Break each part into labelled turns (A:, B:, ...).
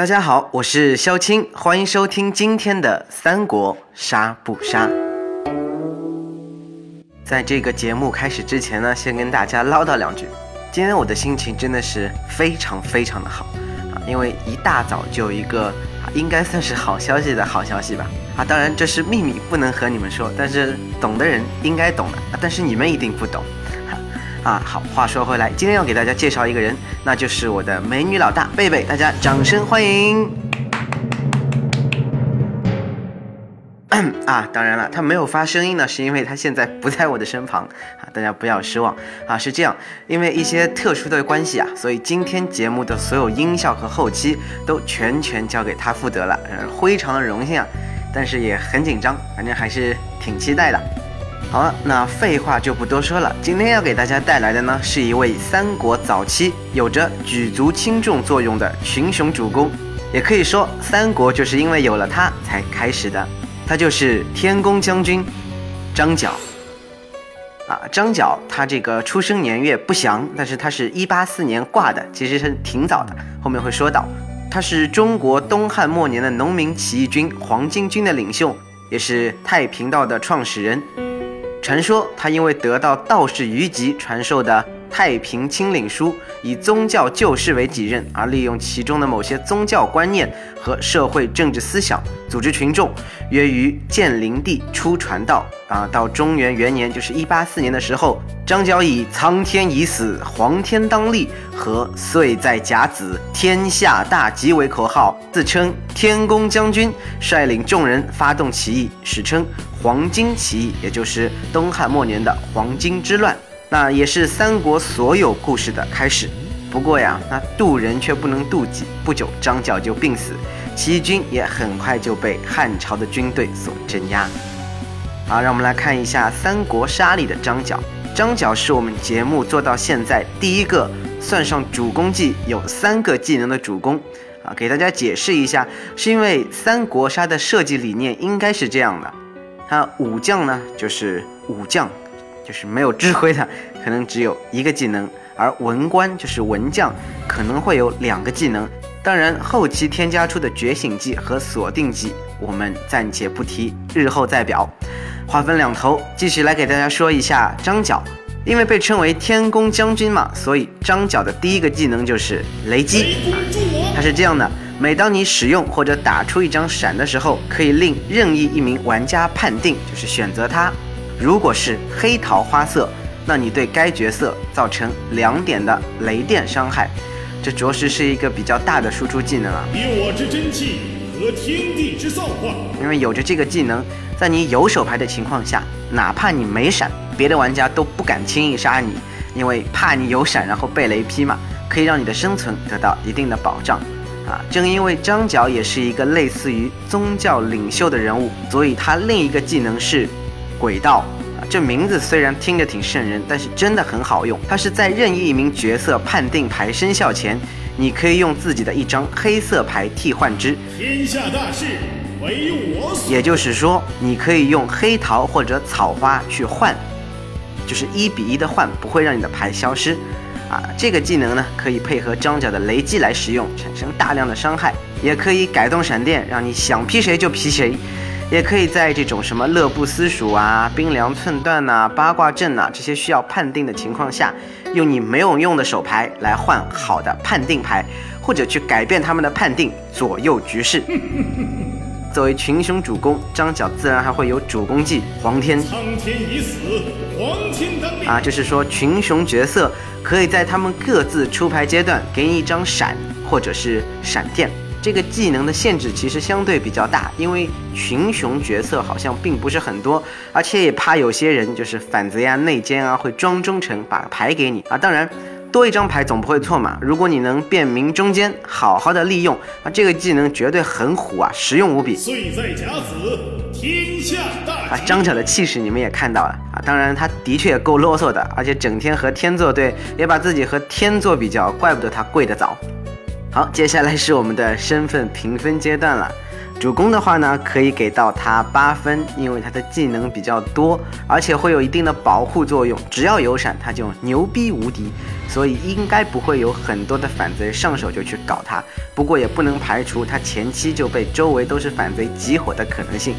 A: 大家好，我是肖青，欢迎收听今天的《三国杀不杀》。在这个节目开始之前呢，先跟大家唠叨两句。今天我的心情真的是非常非常的好啊，因为一大早就有一个啊，应该算是好消息的好消息吧啊，当然这是秘密，不能和你们说，但是懂的人应该懂的，但是你们一定不懂。啊，好，话说回来，今天要给大家介绍一个人，那就是我的美女老大贝贝，大家掌声欢迎。啊，当然了，他没有发声音呢，是因为他现在不在我的身旁啊，大家不要失望啊，是这样，因为一些特殊的关系啊，所以今天节目的所有音效和后期都全权交给他负责了，嗯，非常的荣幸啊，但是也很紧张，反正还是挺期待的。好了，那废话就不多说了。今天要给大家带来的呢，是一位三国早期有着举足轻重作用的群雄主公，也可以说三国就是因为有了他才开始的。他就是天公将军张角。啊，张角他这个出生年月不详，但是他是一八四年挂的，其实是挺早的。后面会说到，他是中国东汉末年的农民起义军黄巾军的领袖，也是太平道的创始人。传说他因为得到道士虞吉传授的《太平清领书》，以宗教救世为己任，而利用其中的某些宗教观念和社会政治思想，组织群众，约于建灵帝初传道。啊，到中元元年，就是一八四年的时候，张角以“苍天已死，黄天当立”和“岁在甲子，天下大吉”为口号，自称天公将军，率领众人发动起义，史称黄巾起义，也就是东汉末年的黄巾之乱。那也是三国所有故事的开始。不过呀，那渡人却不能渡己，不久张角就病死，起义军也很快就被汉朝的军队所镇压。好，让我们来看一下《三国杀》里的张角。张角是我们节目做到现在第一个算上主攻技有三个技能的主攻。啊，给大家解释一下，是因为《三国杀》的设计理念应该是这样的：他武将呢就是武将，就是没有智慧的，可能只有一个技能；而文官就是文将，可能会有两个技能。当然，后期添加出的觉醒技和锁定技，我们暂且不提，日后再表。话分两头，继续来给大家说一下张角。因为被称为天宫将军嘛，所以张角的第一个技能就是雷击。它是这样的：每当你使用或者打出一张闪的时候，可以令任意一名玩家判定，就是选择他。如果是黑桃花色，那你对该角色造成两点的雷电伤害。这着实是一个比较大的输出技能啊！以我之真气和天地之造化。因为有着这个技能。在你有手牌的情况下，哪怕你没闪，别的玩家都不敢轻易杀你，因为怕你有闪然后被雷劈嘛，可以让你的生存得到一定的保障。啊，正因为张角也是一个类似于宗教领袖的人物，所以他另一个技能是鬼道。啊，这名字虽然听着挺瘆人，但是真的很好用。它是在任意一名角色判定牌生效前，你可以用自己的一张黑色牌替换之。天下大事。也就是说，你可以用黑桃或者草花去换，就是一比一的换，不会让你的牌消失。啊，这个技能呢，可以配合张角的雷击来使用，产生大量的伤害；也可以改动闪电，让你想劈谁就劈谁；也可以在这种什么乐不思蜀啊、冰凉寸断呐、八卦阵呐这些需要判定的情况下，用你没有用的手牌来换好的判定牌，或者去改变他们的判定，左右局势。作为群雄主攻，张角自然还会有主攻技黄天。苍天已死，黄天当立啊，就是说群雄角色可以在他们各自出牌阶段给你一张闪或者是闪电。这个技能的限制其实相对比较大，因为群雄角色好像并不是很多，而且也怕有些人就是反贼啊、内奸啊会装忠诚把牌给你啊。当然。多一张牌总不会错嘛。如果你能辨明中间，好好的利用，啊这个技能绝对很虎啊，实用无比。岁在甲子，天下大啊，张角的气势你们也看到了啊。当然，他的确也够啰嗦的，而且整天和天作对，也把自己和天作比较，怪不得他跪得早。好，接下来是我们的身份评分阶段了。主攻的话呢，可以给到他八分，因为他的技能比较多，而且会有一定的保护作用。只要有闪，他就牛逼无敌，所以应该不会有很多的反贼上手就去搞他。不过也不能排除他前期就被周围都是反贼集火的可能性。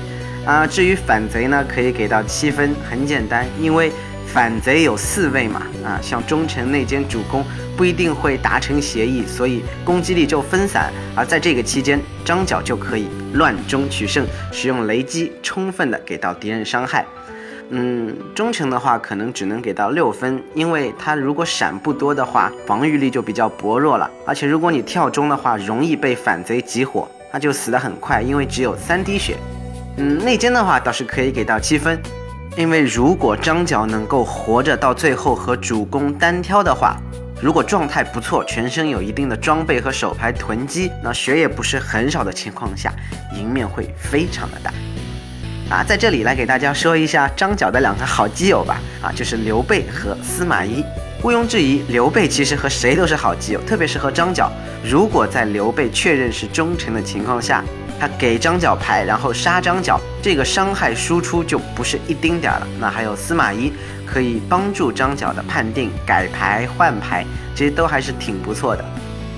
A: 啊，至于反贼呢，可以给到七分，很简单，因为。反贼有四位嘛，啊，像忠臣内奸主公不一定会达成协议，所以攻击力就分散。而在这个期间，张角就可以乱中取胜，使用雷击，充分的给到敌人伤害。嗯，忠诚的话可能只能给到六分，因为他如果闪不多的话，防御力就比较薄弱了。而且如果你跳中的话，容易被反贼集火，那就死得很快，因为只有三滴血。嗯，内奸的话倒是可以给到七分。因为如果张角能够活着到最后和主公单挑的话，如果状态不错，全身有一定的装备和手牌囤积，那血也不是很少的情况下，赢面会非常的大。啊，在这里来给大家说一下张角的两个好基友吧，啊，就是刘备和司马懿。毋庸置疑，刘备其实和谁都是好基友，特别是和张角。如果在刘备确认是忠臣的情况下，他给张角牌，然后杀张角，这个伤害输出就不是一丁点儿了。那还有司马懿可以帮助张角的判定、改牌、换牌，这些都还是挺不错的。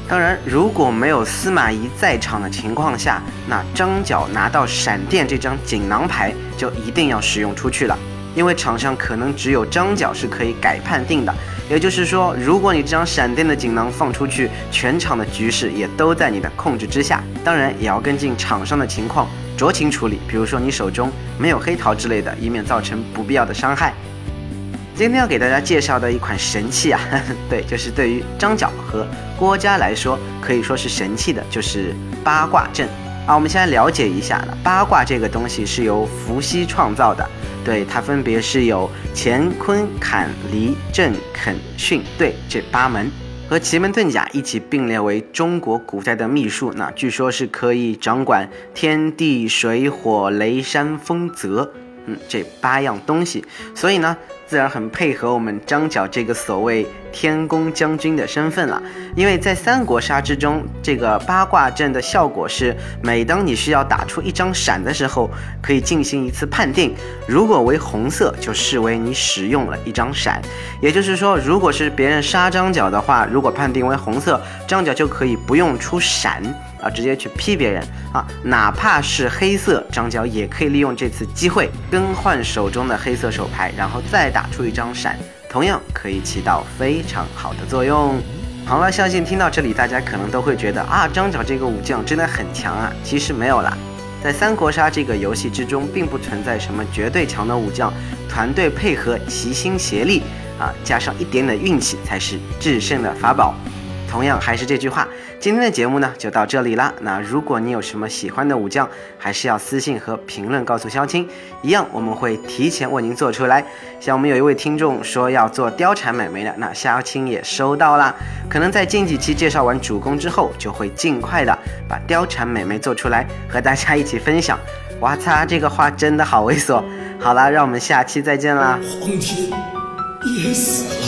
A: 当然，如果没有司马懿在场的情况下，那张角拿到闪电这张锦囊牌就一定要使用出去了，因为场上可能只有张角是可以改判定的。也就是说，如果你这张闪电的锦囊放出去，全场的局势也都在你的控制之下。当然，也要跟进场上的情况，酌情处理。比如说，你手中没有黑桃之类的，以免造成不必要的伤害。今天要给大家介绍的一款神器啊，对，就是对于张角和郭嘉来说可以说是神器的，就是八卦阵啊。我们先来了解一下，八卦这个东西是由伏羲创造的。对，它分别是有乾坤坎离震肯巽兑这八门，和奇门遁甲一起并列为中国古代的秘术。那据说是可以掌管天地水火雷山风泽，嗯，这八样东西。所以呢。自然很配合我们张角这个所谓天宫将军的身份了，因为在三国杀之中，这个八卦阵的效果是，每当你需要打出一张闪的时候，可以进行一次判定，如果为红色，就视为你使用了一张闪。也就是说，如果是别人杀张角的话，如果判定为红色，张角就可以不用出闪。啊，直接去劈别人啊！哪怕是黑色，张角也可以利用这次机会更换手中的黑色手牌，然后再打出一张闪，同样可以起到非常好的作用。好了，相信听到这里，大家可能都会觉得啊，张角这个武将真的很强啊。其实没有啦，在三国杀这个游戏之中，并不存在什么绝对强的武将，团队配合、齐心协力啊，加上一点点运气，才是制胜的法宝。同样还是这句话，今天的节目呢就到这里啦。那如果你有什么喜欢的武将，还是要私信和评论告诉萧青，一样我们会提前为您做出来。像我们有一位听众说要做貂蝉美眉的，那萧青也收到啦。可能在近几期介绍完主公之后，就会尽快的把貂蝉美眉做出来，和大家一起分享。哇擦，这个话真的好猥琐。好了，让我们下期再见啦。
B: 皇天也死了。